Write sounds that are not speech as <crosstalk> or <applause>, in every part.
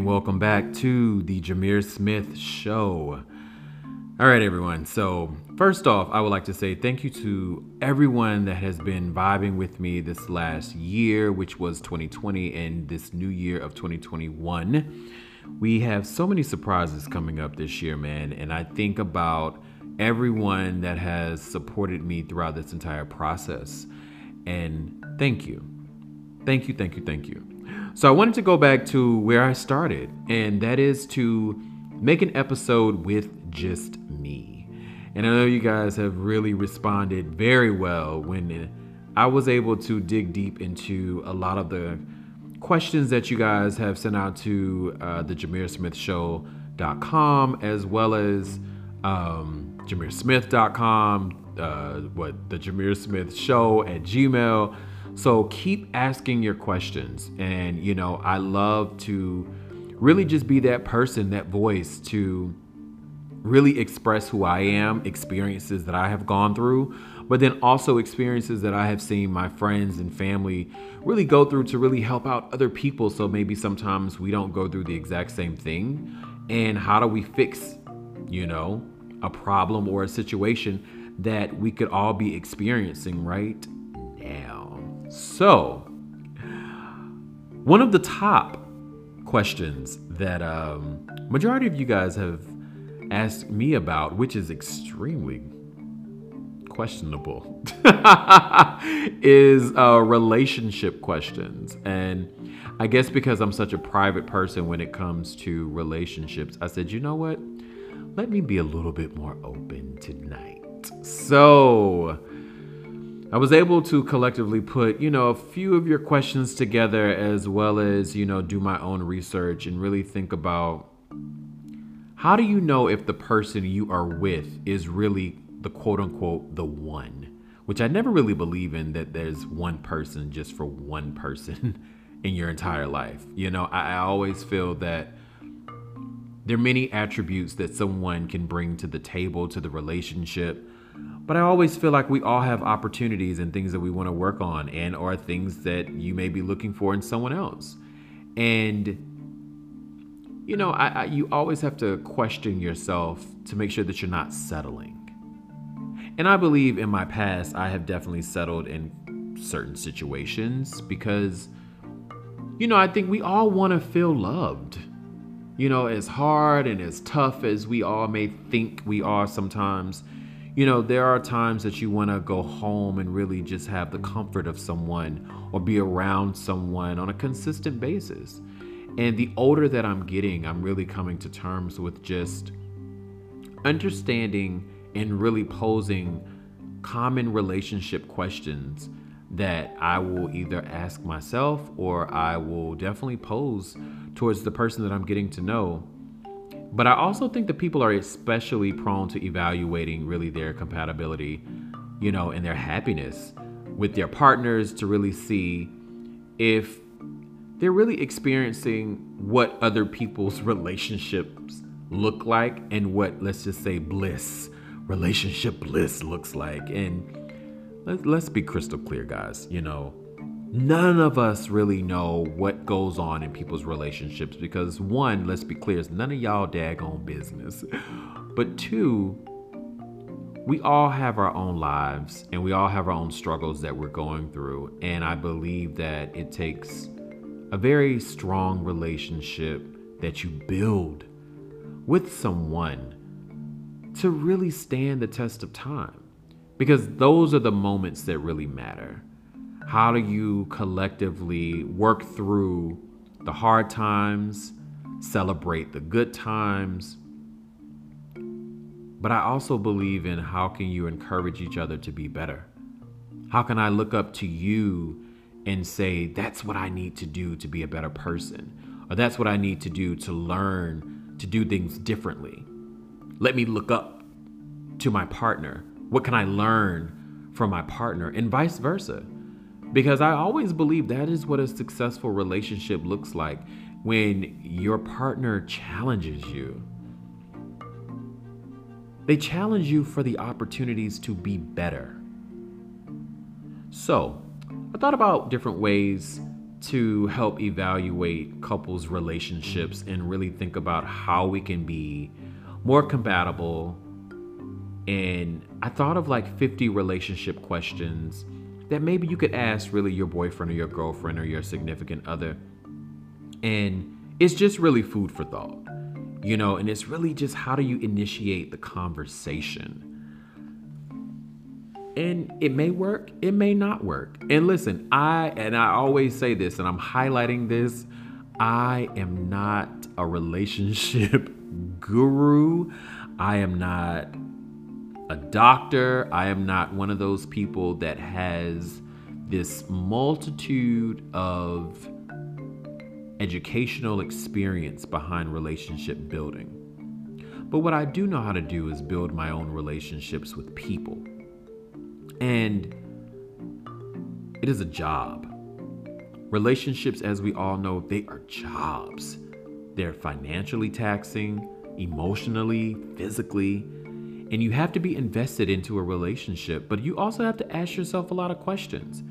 and welcome back to the Jameer Smith Show. All right, everyone. So, first off, I would like to say thank you to everyone that has been vibing with me this last year, which was 2020, and this new year of 2021. We have so many surprises coming up this year, man. And I think about everyone that has supported me throughout this entire process. And thank you. Thank you, thank you, thank you. So I wanted to go back to where I started, and that is to make an episode with just me. And I know you guys have really responded very well when I was able to dig deep into a lot of the questions that you guys have sent out to uh, the Jameer Smith as well as um, JameerSmith.com, uh, what the Jameer Smith Show at Gmail. So keep asking your questions. And, you know, I love to really just be that person, that voice to really express who I am, experiences that I have gone through, but then also experiences that I have seen my friends and family really go through to really help out other people. So maybe sometimes we don't go through the exact same thing. And how do we fix, you know, a problem or a situation that we could all be experiencing right now? So, one of the top questions that um, majority of you guys have asked me about, which is extremely questionable, <laughs> is uh, relationship questions. And I guess because I'm such a private person when it comes to relationships, I said, you know what? Let me be a little bit more open tonight. So, I was able to collectively put, you know, a few of your questions together as well as, you know, do my own research and really think about how do you know if the person you are with is really the quote unquote the one? Which I never really believe in that there's one person just for one person <laughs> in your entire life. You know, I, I always feel that there are many attributes that someone can bring to the table, to the relationship but I always feel like we all have opportunities and things that we want to work on and or things that you may be looking for in someone else. And you know, I, I, you always have to question yourself to make sure that you're not settling. And I believe in my past, I have definitely settled in certain situations because, you know, I think we all want to feel loved. You know, as hard and as tough as we all may think we are sometimes, you know, there are times that you want to go home and really just have the comfort of someone or be around someone on a consistent basis. And the older that I'm getting, I'm really coming to terms with just understanding and really posing common relationship questions that I will either ask myself or I will definitely pose towards the person that I'm getting to know but I also think that people are especially prone to evaluating really their compatibility, you know, and their happiness with their partners to really see if they're really experiencing what other people's relationships look like and what, let's just say, bliss, relationship bliss looks like. And let's be crystal clear, guys, you know, none of us really know what goes on in people's relationships because one, let's be clear, it's none of y'all daggone business. <laughs> But two, we all have our own lives and we all have our own struggles that we're going through. And I believe that it takes a very strong relationship that you build with someone to really stand the test of time. Because those are the moments that really matter how do you collectively work through the hard times, celebrate the good times? But I also believe in how can you encourage each other to be better? How can I look up to you and say, that's what I need to do to be a better person? Or that's what I need to do to learn to do things differently? Let me look up to my partner. What can I learn from my partner? And vice versa. Because I always believe that is what a successful relationship looks like when your partner challenges you. They challenge you for the opportunities to be better. So, I thought about different ways to help evaluate couples' relationships and really think about how we can be more compatible. And I thought of like 50 relationship questions that maybe you could ask really your boyfriend or your girlfriend or your significant other. And it's just really food for thought, you know, and it's really just how do you initiate the conversation? And it may work, it may not work. And listen, I, and I always say this, and I'm highlighting this I am not a relationship <laughs> guru. I am not a doctor. I am not one of those people that has this multitude of educational experience behind relationship building. But what I do know how to do is build my own relationships with people. And it is a job. Relationships, as we all know, they are jobs. They're financially taxing, emotionally, physically, and you have to be invested into a relationship, but you also have to ask yourself a lot of questions.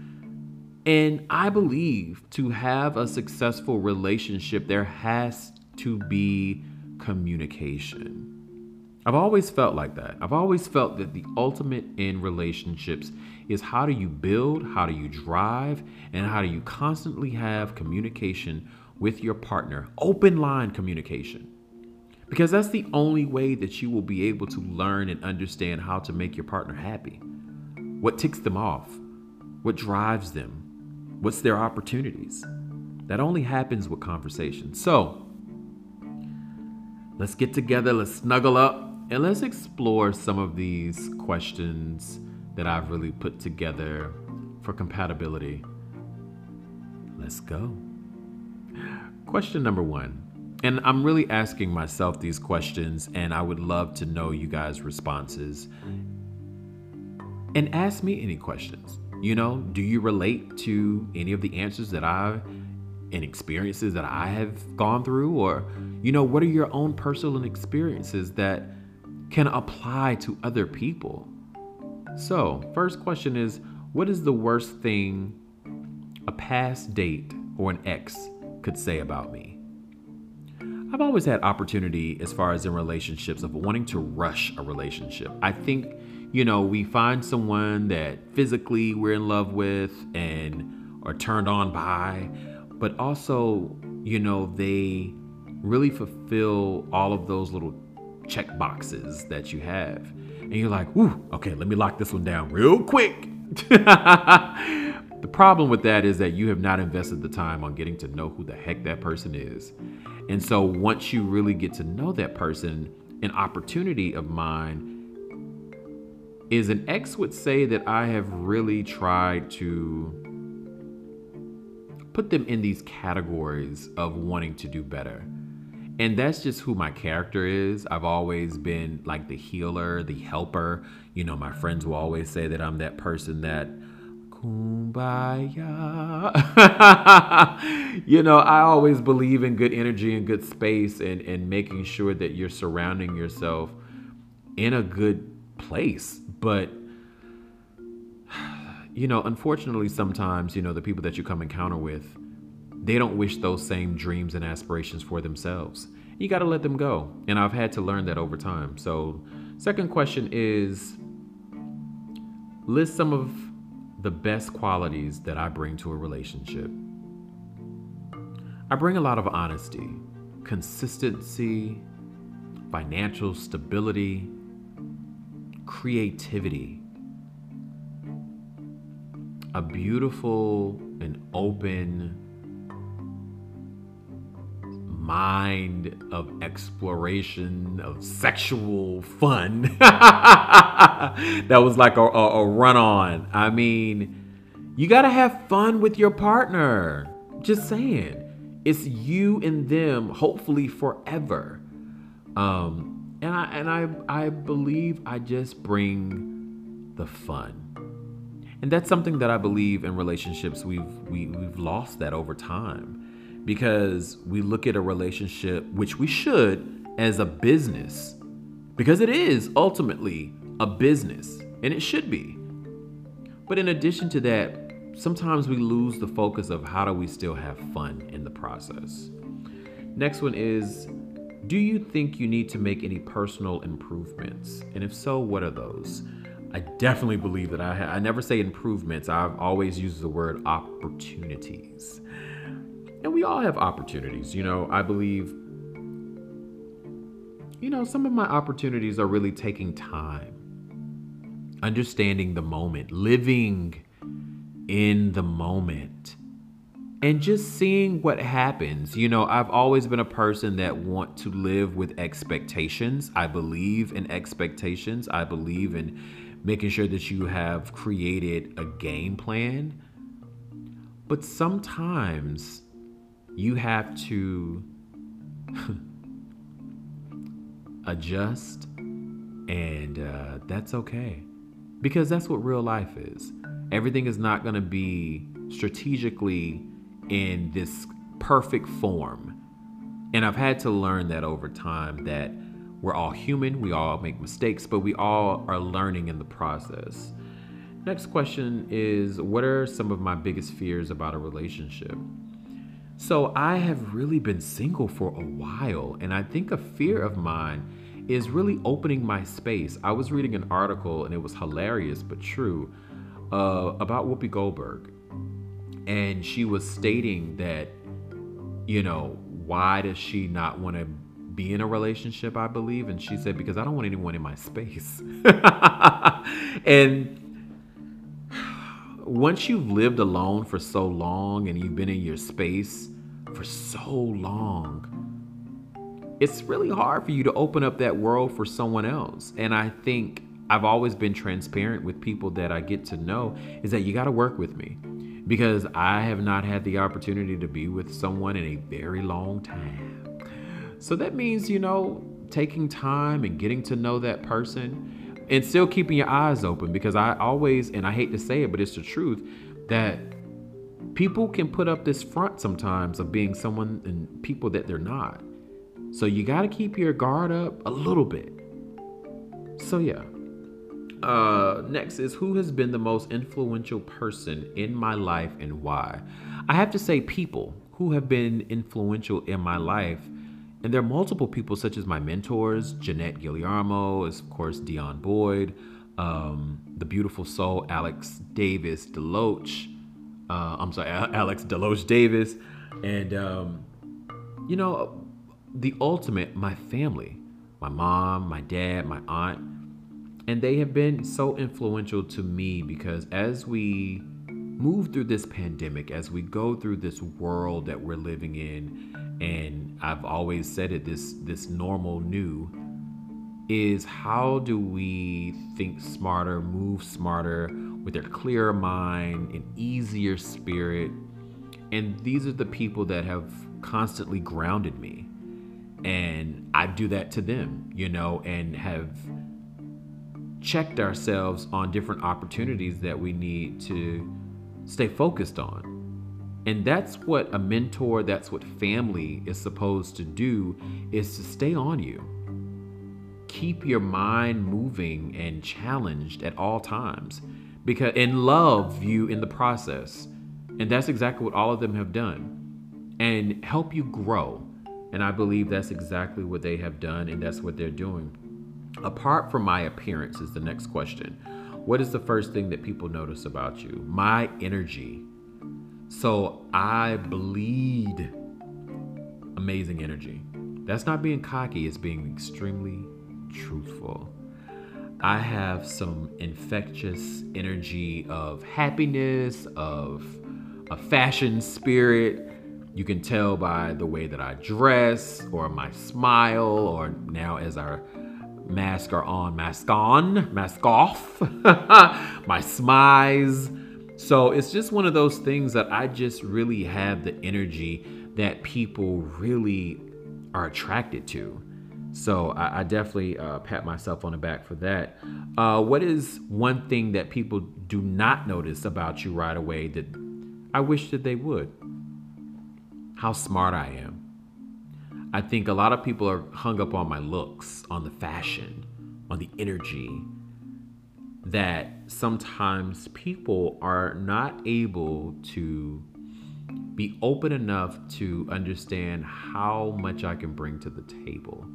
And I believe to have a successful relationship, there has to be communication. I've always felt like that. I've always felt that the ultimate in relationships is how do you build, how do you drive, and how do you constantly have communication with your partner, open line communication. Because that's the only way that you will be able to learn and understand how to make your partner happy. What ticks them off? What drives them? What's their opportunities? That only happens with conversation. So, let's get together, let's snuggle up, and let's explore some of these questions that I've really put together for compatibility. Let's go. Question number one and I'm really asking myself these questions, and I would love to know you guys' responses. And ask me any questions. You know, do you relate to any of the answers that I've and experiences that I have gone through? Or, you know, what are your own personal experiences that can apply to other people? So, first question is what is the worst thing a past date or an ex could say about me? I've always had opportunity as far as in relationships of wanting to rush a relationship. I think, you know, we find someone that physically we're in love with and are turned on by, but also, you know, they really fulfill all of those little check boxes that you have. And you're like, "Ooh, okay, let me lock this one down real quick." <laughs> the problem with that is that you have not invested the time on getting to know who the heck that person is. And so once you really get to know that person, an opportunity of mine is an ex would say that I have really tried to put them in these categories of wanting to do better. And that's just who my character is. I've always been like the healer, the helper. You know, my friends will always say that I'm that person that kumbaya. <laughs> you know, I always believe in good energy and good space and, and making sure that you're surrounding yourself in a good place. But, <sighs> you know, unfortunately, sometimes, you know, the people that you come encounter with, they don't wish those same dreams and aspirations for themselves. You got to let them go. And I've had to learn that over time. So, second question is list some of the best qualities that I bring to a relationship. I bring a lot of honesty, consistency, financial stability, creativity, a beautiful and open mind of exploration, of sexual fun. <laughs> that was like a, a, a run on. I mean, you got to have fun with your partner. Just saying. It's you and them, hopefully forever. Um, and I and I I believe I just bring the fun. And that's something that I believe in relationships we've we, we've lost that over time because we look at a relationship, which we should, as a business. Because it is ultimately a business, and it should be. But in addition to that, sometimes we lose the focus of how do we still have fun in the process. Next one is Do you think you need to make any personal improvements? And if so, what are those? I definitely believe that I, ha- I never say improvements, I've always used the word opportunities. We all have opportunities. You know, I believe, you know, some of my opportunities are really taking time, understanding the moment, living in the moment and just seeing what happens. You know, I've always been a person that want to live with expectations. I believe in expectations. I believe in making sure that you have created a game plan. But sometimes you have to <laughs> adjust, and uh, that's okay because that's what real life is. Everything is not going to be strategically in this perfect form. And I've had to learn that over time that we're all human, we all make mistakes, but we all are learning in the process. Next question is What are some of my biggest fears about a relationship? So, I have really been single for a while, and I think a fear of mine is really opening my space. I was reading an article, and it was hilarious but true, uh, about Whoopi Goldberg. And she was stating that, you know, why does she not want to be in a relationship, I believe. And she said, because I don't want anyone in my space. <laughs> and once you've lived alone for so long and you've been in your space for so long, it's really hard for you to open up that world for someone else. And I think I've always been transparent with people that I get to know is that you got to work with me because I have not had the opportunity to be with someone in a very long time. So that means, you know, taking time and getting to know that person and still keeping your eyes open because I always, and I hate to say it, but it's the truth, that people can put up this front sometimes of being someone and people that they're not. So you got to keep your guard up a little bit. So, yeah. Uh, next is who has been the most influential person in my life and why? I have to say, people who have been influential in my life and there are multiple people, such as my mentors, Jeanette Guillermo, of course Dion Boyd, um, the beautiful soul Alex Davis Deloach. Uh, I'm sorry, <laughs> Alex Deloach Davis, and um, you know, the ultimate, my family, my mom, my dad, my aunt, and they have been so influential to me because as we move through this pandemic, as we go through this world that we're living in, and I've always said it, this this normal new is how do we think smarter, move smarter with a clearer mind, an easier spirit. And these are the people that have constantly grounded me. And I do that to them, you know, and have checked ourselves on different opportunities that we need to stay focused on. And that's what a mentor, that's what family is supposed to do is to stay on you. Keep your mind moving and challenged at all times because and love you in the process. And that's exactly what all of them have done. And help you grow. And I believe that's exactly what they have done and that's what they're doing. Apart from my appearance is the next question. What is the first thing that people notice about you? My energy. So I bleed amazing energy. That's not being cocky, it's being extremely truthful. I have some infectious energy of happiness, of a fashion spirit. You can tell by the way that I dress, or my smile, or now as our mask are on, mask on, mask off, <laughs> my smize. So it's just one of those things that I just really have the energy that people really are attracted to. So I, I definitely uh, pat myself on the back for that. Uh, what is one thing that people do not notice about you right away that I wish that they would? How smart I am. I think a lot of people are hung up on my looks, on the fashion, on the energy. That sometimes people are not able to be open enough to understand how much I can bring to the table,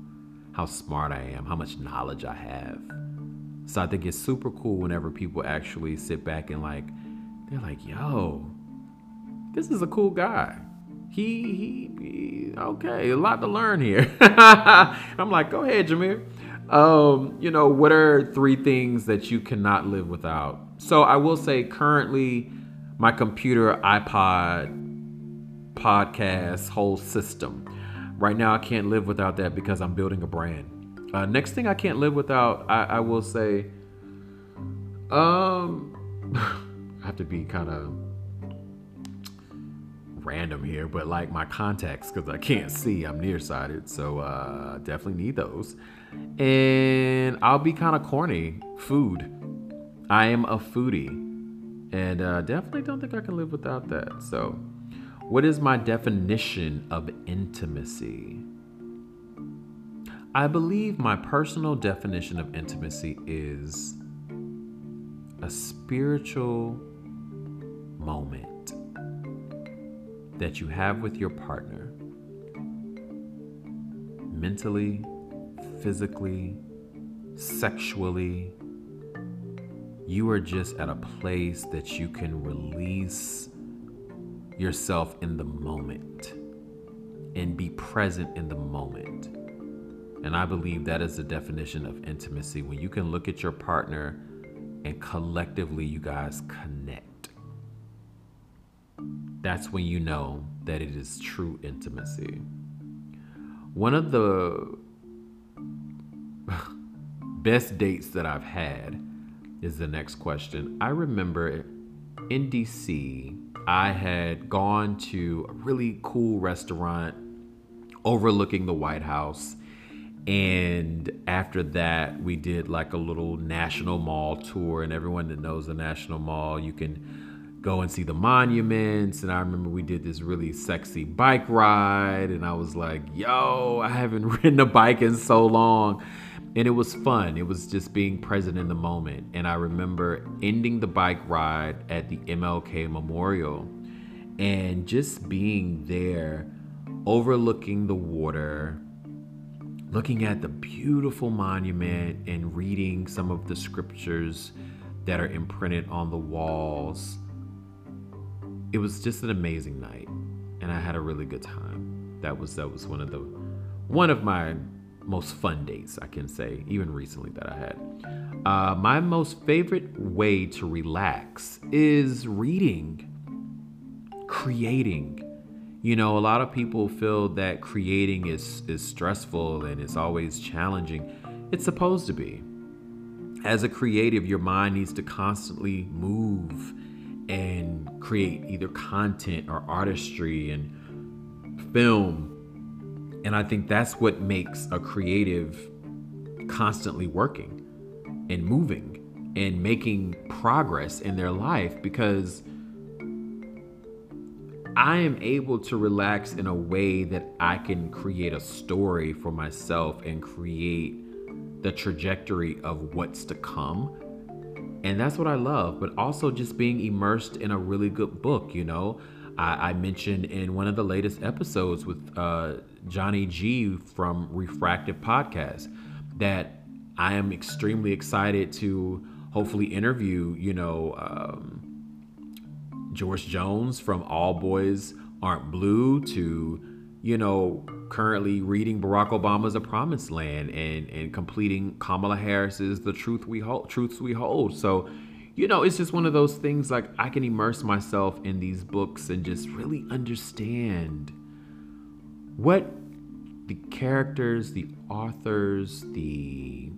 how smart I am, how much knowledge I have. So I think it's super cool whenever people actually sit back and like, they're like, yo, this is a cool guy. He, he, he okay, a lot to learn here. <laughs> I'm like, go ahead, Jameer. Um, you know, what are three things that you cannot live without? So I will say currently my computer, iPod, podcast, whole system. Right now I can't live without that because I'm building a brand. Uh, next thing I can't live without, I, I will say, um, <laughs> I have to be kind of random here, but like my contacts because I can't see. I'm nearsighted, so uh, definitely need those. And I'll be kind of corny. Food. I am a foodie, and uh, definitely don't think I can live without that. So, what is my definition of intimacy? I believe my personal definition of intimacy is a spiritual moment that you have with your partner mentally, physically, sexually. You are just at a place that you can release yourself in the moment and be present in the moment. And I believe that is the definition of intimacy when you can look at your partner and collectively you guys connect. That's when you know that it is true intimacy. One of the best dates that I've had is the next question. I remember in DC, I had gone to a really cool restaurant overlooking the White House and after that, we did like a little National Mall tour. And everyone that knows the National Mall, you can go and see the monuments. And I remember we did this really sexy bike ride. And I was like, yo, I haven't <laughs> ridden a bike in so long. And it was fun. It was just being present in the moment. And I remember ending the bike ride at the MLK Memorial and just being there, overlooking the water looking at the beautiful monument and reading some of the scriptures that are imprinted on the walls. It was just an amazing night and I had a really good time. That was that was one of the one of my most fun dates I can say, even recently that I had. Uh, my most favorite way to relax is reading, creating, you know, a lot of people feel that creating is is stressful and it's always challenging. It's supposed to be. As a creative, your mind needs to constantly move and create either content or artistry and film. And I think that's what makes a creative constantly working and moving and making progress in their life because I am able to relax in a way that I can create a story for myself and create the trajectory of what's to come. And that's what I love, but also just being immersed in a really good book, you know. I, I mentioned in one of the latest episodes with uh, Johnny G from Refractive Podcast that I am extremely excited to hopefully interview, you know, um, George Jones from All Boys Aren't Blue to, you know, currently reading Barack Obama's A Promised Land and and completing Kamala Harris's The Truth We Hold Truths We Hold. So, you know, it's just one of those things like I can immerse myself in these books and just really understand what the characters, the authors, the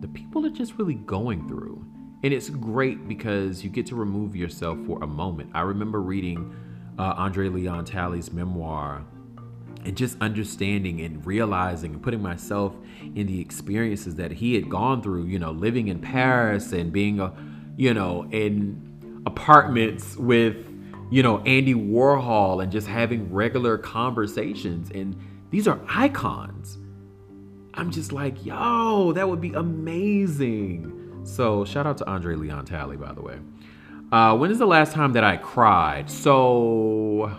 the people are just really going through. And it's great because you get to remove yourself for a moment. I remember reading uh, Andre Leon Talley's memoir and just understanding and realizing and putting myself in the experiences that he had gone through, you know, living in Paris and being a, you know, in apartments with, you know, Andy Warhol and just having regular conversations. And these are icons. I'm just like, yo, that would be amazing So shout out to Andre Leon Talley, by the way. Uh, when is the last time that I cried? So,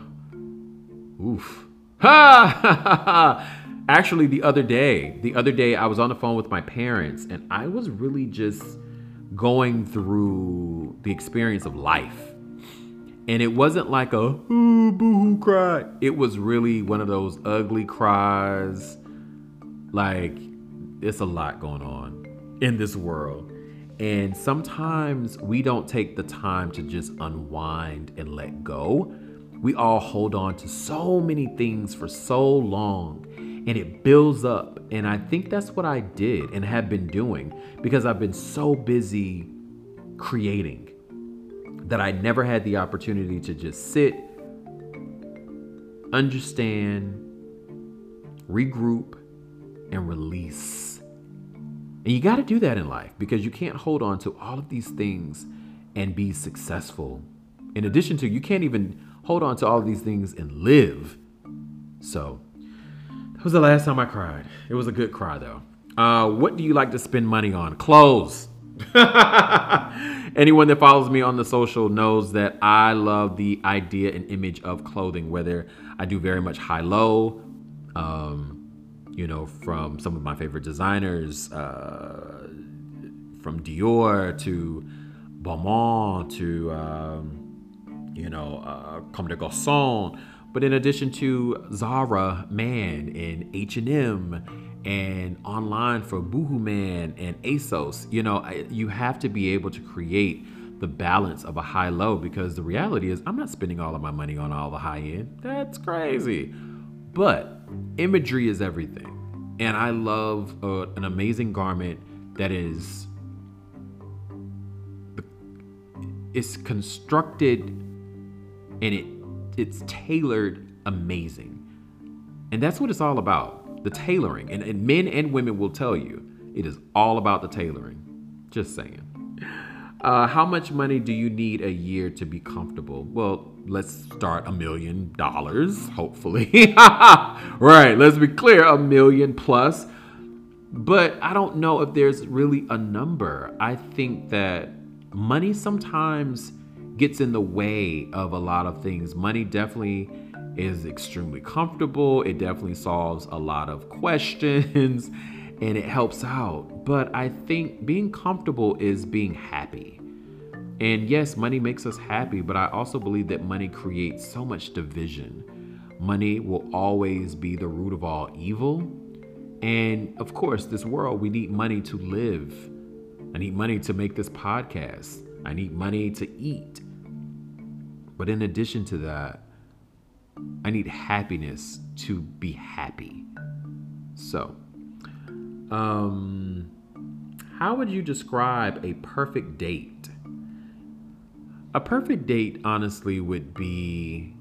oof. Ha! <laughs> Actually, the other day, the other day, I was on the phone with my parents, and I was really just going through the experience of life. And it wasn't like a ooh, boo cry. It was really one of those ugly cries. Like, it's a lot going on in this world. And sometimes we don't take the time to just unwind and let go. We all hold on to so many things for so long and it builds up. And I think that's what I did and have been doing because I've been so busy creating that I never had the opportunity to just sit, understand, regroup, and release. And you got to do that in life because you can't hold on to all of these things and be successful. In addition to, you can't even hold on to all of these things and live. So, that was the last time I cried. It was a good cry though. Uh, what do you like to spend money on? Clothes. <laughs> Anyone that follows me on the social knows that I love the idea and image of clothing, whether I do very much high low, um, you know, from some of my favorite designers, uh, from Dior to Balmain to, um, you know, uh, Comme des Garçons. But in addition to Zara Man and H&M and online for Boohoo Man and ASOS, you know, you have to be able to create the balance of a high low because the reality is I'm not spending all of my money on all the high end. That's crazy. But imagery is everything. And I love uh, an amazing garment that is it's constructed and it it's tailored amazing. And that's what it's all about. The tailoring. And, and men and women will tell you it is all about the tailoring. Just saying. Uh, how much money do you need a year to be comfortable? Well, let's start a million dollars, hopefully. <laughs> right, let's be clear a million plus. But I don't know if there's really a number. I think that money sometimes gets in the way of a lot of things. Money definitely is extremely comfortable, it definitely solves a lot of <laughs> questions and it helps out. But I think being comfortable is being happy. And yes, money makes us happy, but I also believe that money creates so much division. Money will always be the root of all evil. And of course, this world, we need money to live. I need money to make this podcast. I need money to eat. But in addition to that, I need happiness to be happy. So, um, how would you describe a perfect date? A perfect date, honestly, would be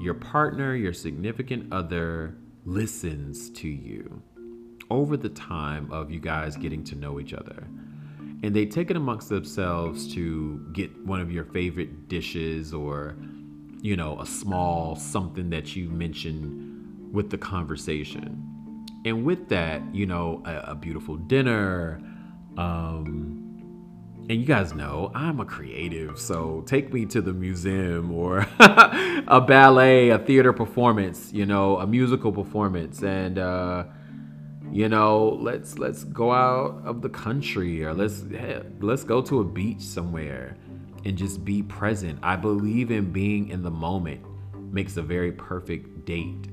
your partner, your significant other listens to you over the time of you guys getting to know each other. And they take it amongst themselves to get one of your favorite dishes or, you know, a small something that you mentioned with the conversation and with that, you know, a, a beautiful dinner. Um, and you guys know I'm a creative, so take me to the museum or <laughs> a ballet, a theater performance, you know, a musical performance, and uh, you know, let's let's go out of the country or let's let's go to a beach somewhere and just be present. I believe in being in the moment makes a very perfect date.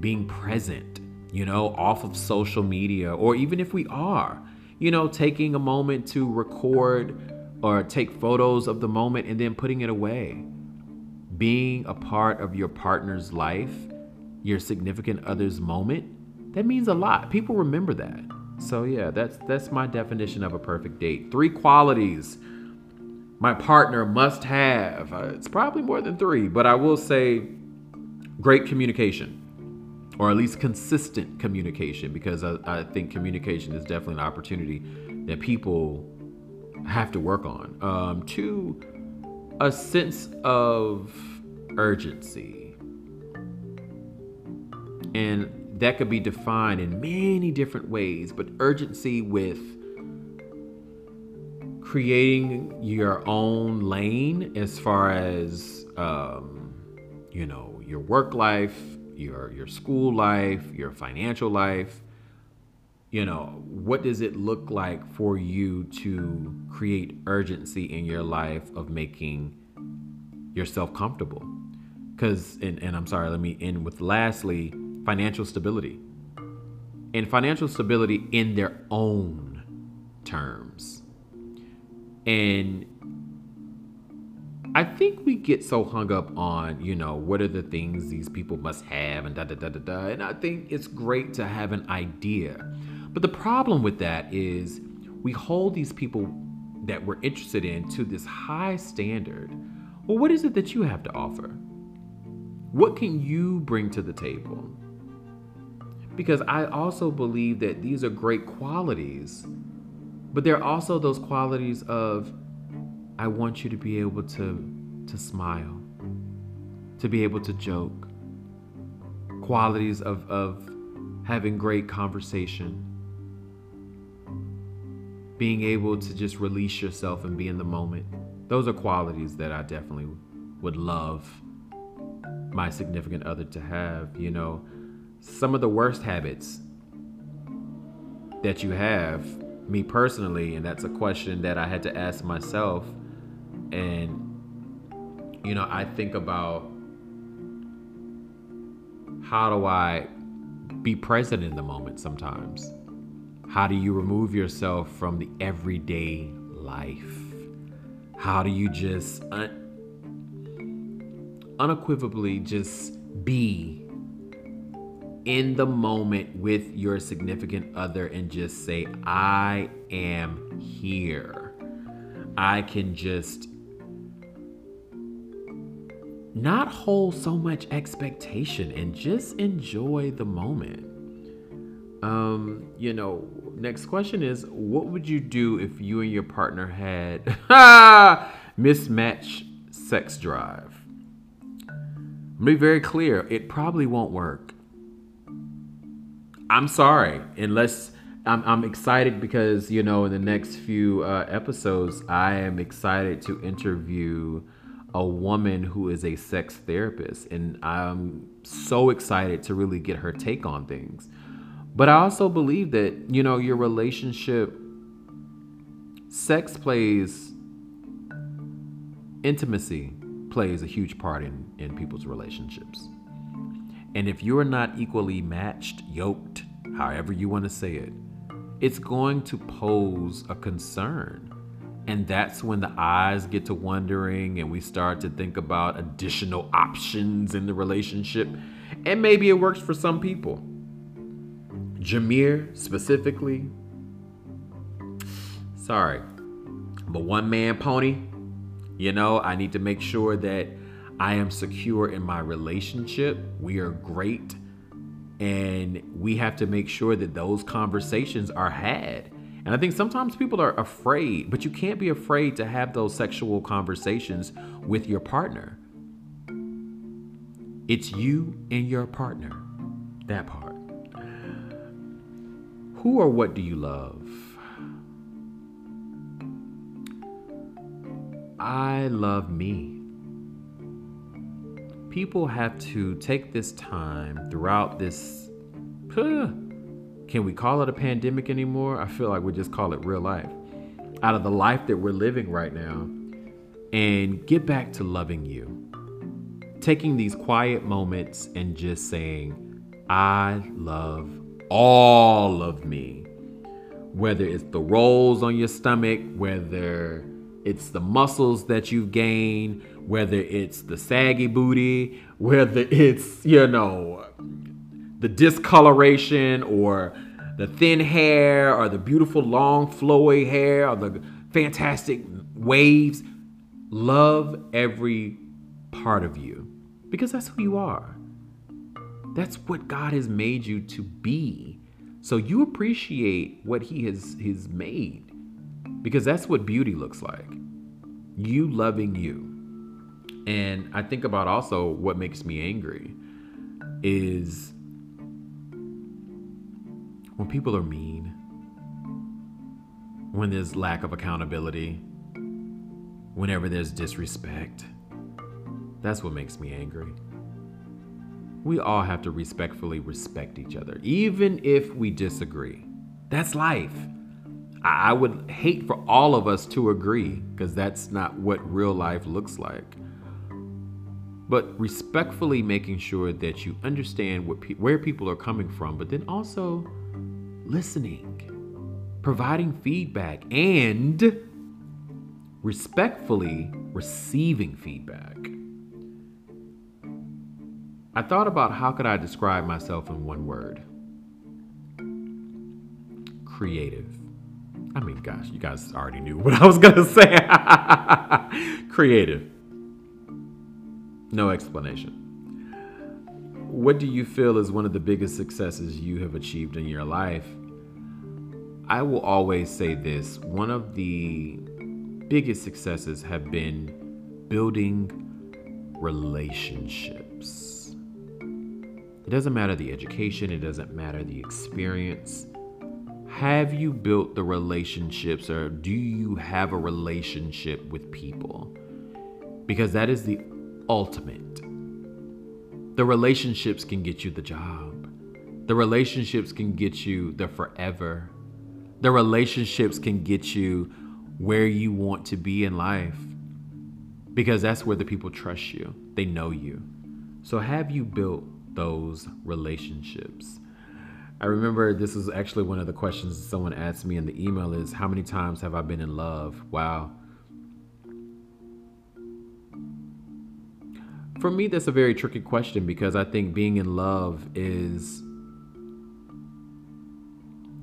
Being present you know, off of social media, or even if we are, you know, taking a moment to record or take photos of the moment and then putting it away. Being a part of your partner's life, your significant other's moment, that means a lot. People remember that. So yeah, that's that's my definition of a perfect date. Three qualities my partner must have. Uh, it's probably more than 3, but I will say great communication or at least consistent communication because I, I, think communication is definitely an opportunity that people have to work on. Um, two, a sense of urgency. And that could be defined in many different ways, but urgency with creating your own lane as far as um, you know your work life, your your school life, your financial life. You know, what does it look like for you to create urgency in your life of making yourself comfortable? Because, and, and I'm sorry, let me end with lastly, financial stability. And financial stability in their own terms. And I think we get so hung up on, you know, what are the things these people must have and da da da da da. And I think it's great to have an idea. But the problem with that is we hold these people that we're interested in to this high standard. Well, what is it that you have to offer? What can you bring to the table? Because I also believe that these are great qualities, but there are also those qualities of I want you to be able to to smile, to be able to joke. Qualities of, of having great conversation. Being able to just release yourself and be in the moment. Those are qualities that I definitely would love my significant other to have. You know, some of the worst habits that you have, me personally, and that's a question that I had to ask myself and, you know, I think about how do I be present in the moment sometimes? How do you remove yourself from the everyday life? How do you just un- unequivocally just be in the moment with your significant other and just say, I am here. I can just not hold so much expectation and just enjoy the moment. Um, you know, next question is what would you do if you and your partner had <laughs> mismatched sex drive? Be very clear, it probably won't work. I'm sorry, unless I'm, I'm excited because, you know, in the next few uh, episodes, I am excited to interview a woman who is a sex therapist. And I'm so excited to really get her take on things. But I also believe that, you know, your relationship, sex plays, intimacy plays a huge part in, in people's relationships. And if you're not equally matched, yoked, however you want to say it, it's going to pose a concern and that's when the eyes get to wondering and we start to think about additional options in the relationship. And maybe it works for some people. Jameer specifically, sorry, but one man pony, you know, I need to make sure that I am secure in my relationship. We are great. And we have to make sure that those conversations are had and I think sometimes people are afraid, but you can't be afraid to have those sexual conversations with your partner. It's you and your partner. That part. Who or what do you love? I love me. People have to take this time throughout this. Can we call it a pandemic anymore? I feel like we just call it real life. Out of the life that we're living right now, and get back to loving you. Taking these quiet moments and just saying, I love all of me. Whether it's the rolls on your stomach, whether it's the muscles that you've gained, whether it's the saggy booty, whether it's, you know, the discoloration or the thin hair or the beautiful long flowy hair or the fantastic waves. Love every part of you because that's who you are. That's what God has made you to be. So you appreciate what he has, has made because that's what beauty looks like. You loving you. And I think about also what makes me angry is when people are mean, when there's lack of accountability, whenever there's disrespect. That's what makes me angry. We all have to respectfully respect each other, even if we disagree. That's life. I would hate for all of us to agree because that's not what real life looks like. But respectfully making sure that you understand pe- where people are coming from, but then also listening, providing feedback, and respectfully receiving feedback. I thought about how could I describe myself in one word? Creative. I mean, gosh, you guys already knew <laughs> what I was going to say. Creative. No explanation. What do you feel is one of the biggest successes you have achieved in your life? I will always say this one of the biggest successes have been building relationships. It doesn't matter the education, it doesn't matter the experience. Have you built the relationships or do you have a relationship with people? Because that is the ultimate. The relationships can get you the job. The relationships can get you the forever. The relationships can get you where you want to be in life because that's where the people trust you. They know you. So, have you built those relationships? I remember this was actually one of the questions someone asked me in the email is how many times have I been in love? Wow. For me, that's a very tricky question because I think being in love is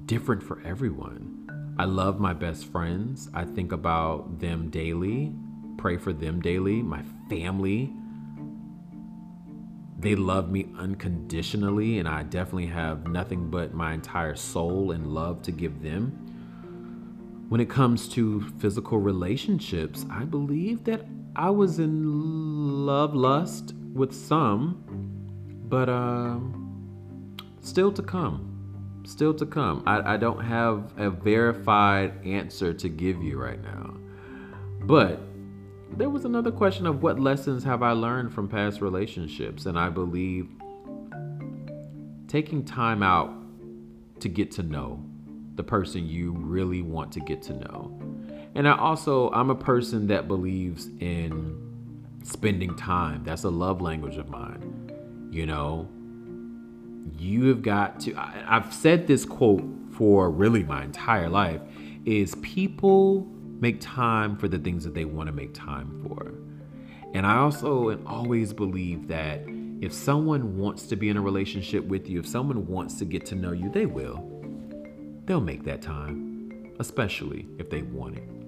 different for everyone. I love my best friends. I think about them daily, pray for them daily, my family. They love me unconditionally, and I definitely have nothing but my entire soul and love to give them. When it comes to physical relationships, I believe that I was in love lust with some, but uh, still to come. Still to come. I, I don't have a verified answer to give you right now. But there was another question of what lessons have I learned from past relationships? And I believe taking time out to get to know the person you really want to get to know. And I also, I'm a person that believes in spending time. That's a love language of mine. You know, you have got to, I, I've said this quote for really my entire life is people make time for the things that they want to make time for. And I also and always believe that if someone wants to be in a relationship with you, if someone wants to get to know you, they will. They'll make that time, especially if they want it.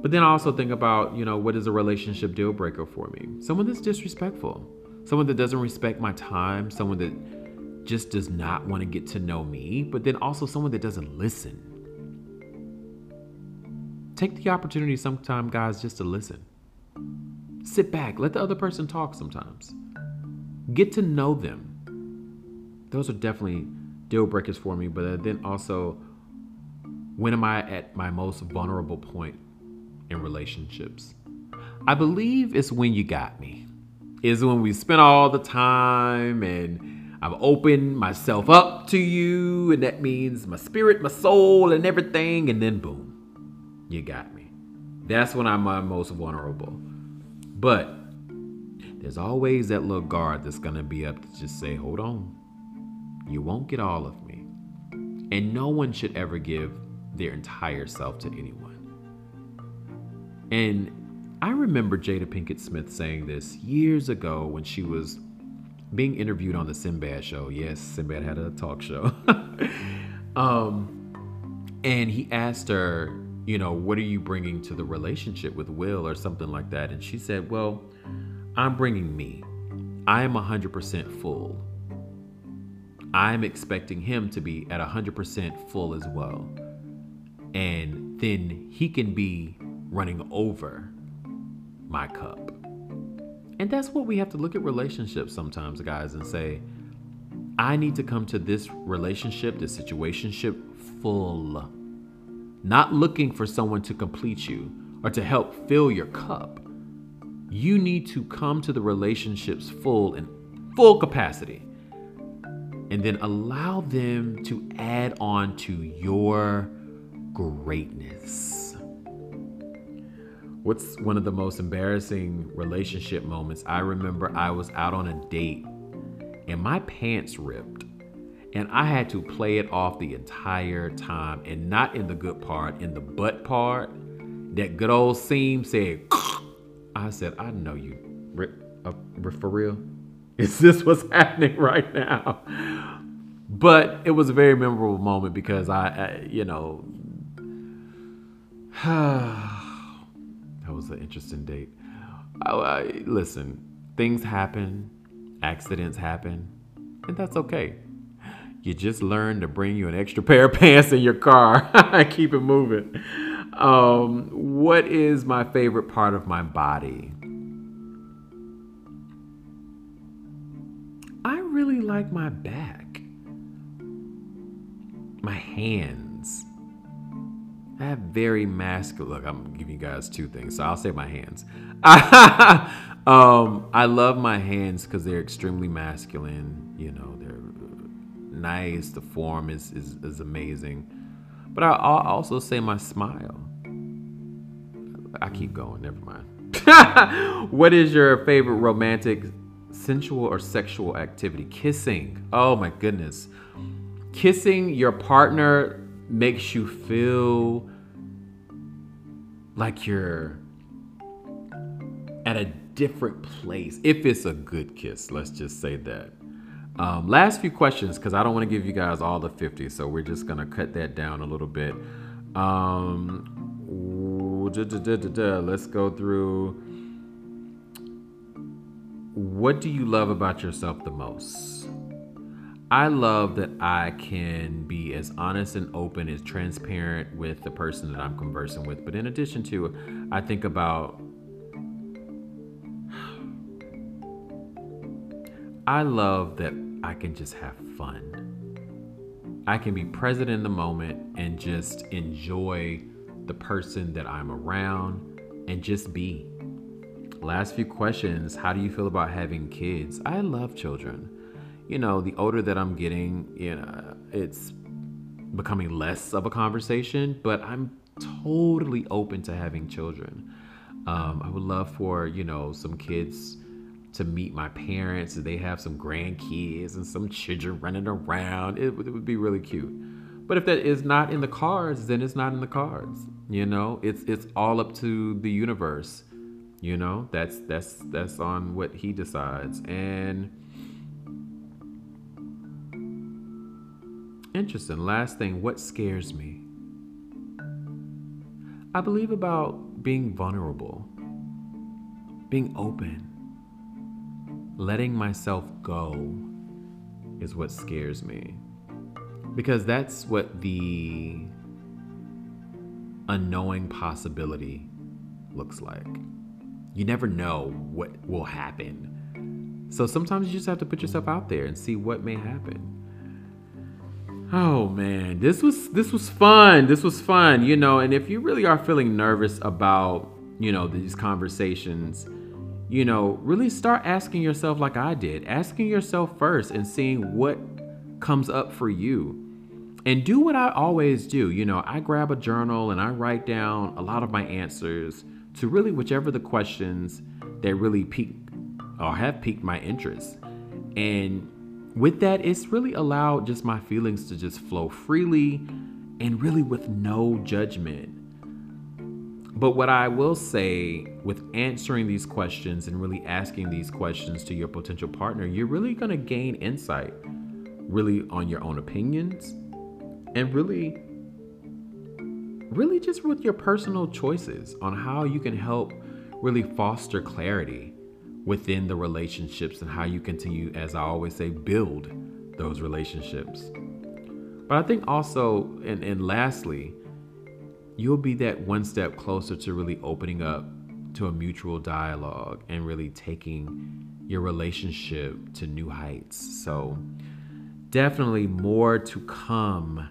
But then I also think about, you know, what is a relationship deal breaker for me? Someone that's disrespectful, someone that doesn't respect my time, someone that just does not want to get to know me, but then also someone that doesn't listen. Take the opportunity sometime, guys, just to listen. Sit back, let the other person talk sometimes. Get to know them. Those are definitely deal breakers for me, but then also, when am I at my most vulnerable point in relationships? I believe it's when you got me. Is when we spend all the time and I've opened myself up to you, and that means my spirit, my soul, and everything, and then boom, you got me. That's when I'm my most vulnerable. But there's always that little guard that's gonna be up to just say, hold on, you won't get all of me. And no one should ever give their entire self to anyone. And I remember Jada Pinkett Smith saying this years ago when she was being interviewed on the Sinbad show. Yes, Sinbad had a talk show. <laughs> um, and he asked her, you know, what are you bringing to the relationship with Will or something like that? And she said, well, I'm bringing me. I am 100% full. I'm expecting him to be at 100% full as well. And then he can be running over my cup. And that's what we have to look at relationships sometimes, guys, and say, I need to come to this relationship, this situationship full. not looking for someone to complete you or to help fill your cup. You need to come to the relationships full and full capacity and then allow them to add on to your greatness. What's one of the most embarrassing relationship moments? I remember I was out on a date and my pants ripped. And I had to play it off the entire time and not in the good part, in the butt part. That good old seam said, <clears throat> I said, I know you. Rip, uh, for real? <laughs> Is this what's happening right now? But it was a very memorable moment because I, I you know, <sighs> <sighs> that was an interesting date. I, I, listen, things happen, accidents happen, and that's okay. You just learn to bring you an extra pair of <laughs> pants in your car <laughs> and keep it moving. Um, what is my favorite part of my body? I really like my back, my hands. I have very masculine. Look, I'm giving you guys two things, so I'll say my hands. <laughs> um, I love my hands because they're extremely masculine. You know, they're nice. The form is is, is amazing. But I, I'll also say my smile. I keep going. Never mind. <laughs> what is your favorite romantic, sensual, or sexual activity? Kissing. Oh my goodness. Kissing your partner makes you feel like you're at a different place. If it's a good kiss, let's just say that. Um, last few questions, because I don't want to give you guys all the 50, so we're just to cut that down a little bit. Um, let's go through. What do you love about yourself the most? I love that I can be as honest and open, as transparent with the person that I'm conversing with. But in addition to, I think about <sighs> I love that I can just have fun. I can be present in the moment and just enjoy the person that I'm around and just be. Last few questions How do you feel about having kids? I love children you know, the older that I'm getting, you know, it's becoming less of a conversation, but I'm totally open to having children. Um, I would love for, you know, some kids to meet my parents they have some grandkids and some children running around. It, it would be really cute. But if that is not in the cards, then it's not in the cards. You know, it's it's all up to the universe. You know, that's that's that's on what he decides. And Interesting. Last thing, what scares me? I believe about being vulnerable, being open, letting myself go is what scares me. Because that's what the unknowing possibility looks like. You never know what will happen. So sometimes you just have to put yourself out there and see what may happen. Oh man, this was this was fun. This was fun, you know, and if you really are feeling nervous about, you know, these conversations, you know, really start asking yourself like I did. Asking yourself first and seeing what comes up for you. And do what I always do. You know, I grab a journal and I write down a lot of my answers to really whichever the questions that really pique or have piqued my interest. And with that, it's really allowed just my feelings to just flow freely and really with no judgment. But what I will say with answering these questions and really asking these questions to your potential partner, you're really going to gain insight really on your own opinions and really really just with your personal choices on how you can help really foster clarity within the relationships and how you continue, as I always say, build those relationships. But I think also, and, and lastly, you'll be that one step closer to really opening up to a mutual dialogue and really taking your relationship to new heights. So, definitely more to come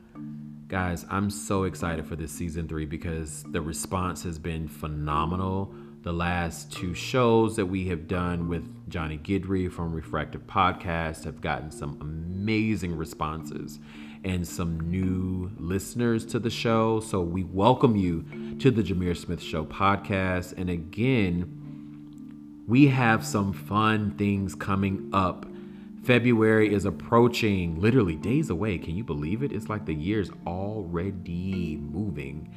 Guys, I'm so excited for this season three because the response has been phenomenal. The last two shows that we have done with Johnny Guidry from Refractive Podcast have gotten some amazing responses and some new listeners to the show. So we welcome you to the Jameer Smith Show podcast. And again, we have some fun things coming up February is approaching, literally days away. Can you believe it? It's like the year's already moving.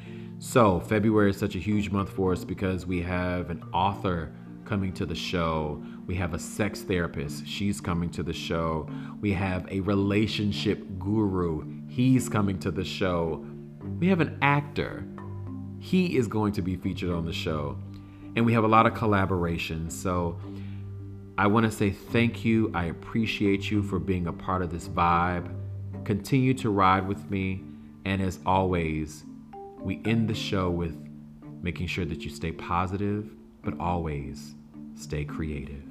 So, February is such a huge month for us because we have an author coming to the show. We have a sex therapist. She's coming to the show. We have a relationship guru. He's coming to the show. We have an actor. He is going to be featured on the show. And we have a lot of collaborations. So, I want to say thank you. I appreciate you for being a part of this vibe. Continue to ride with me. And as always, we end the show with making sure that you stay positive, but always stay creative.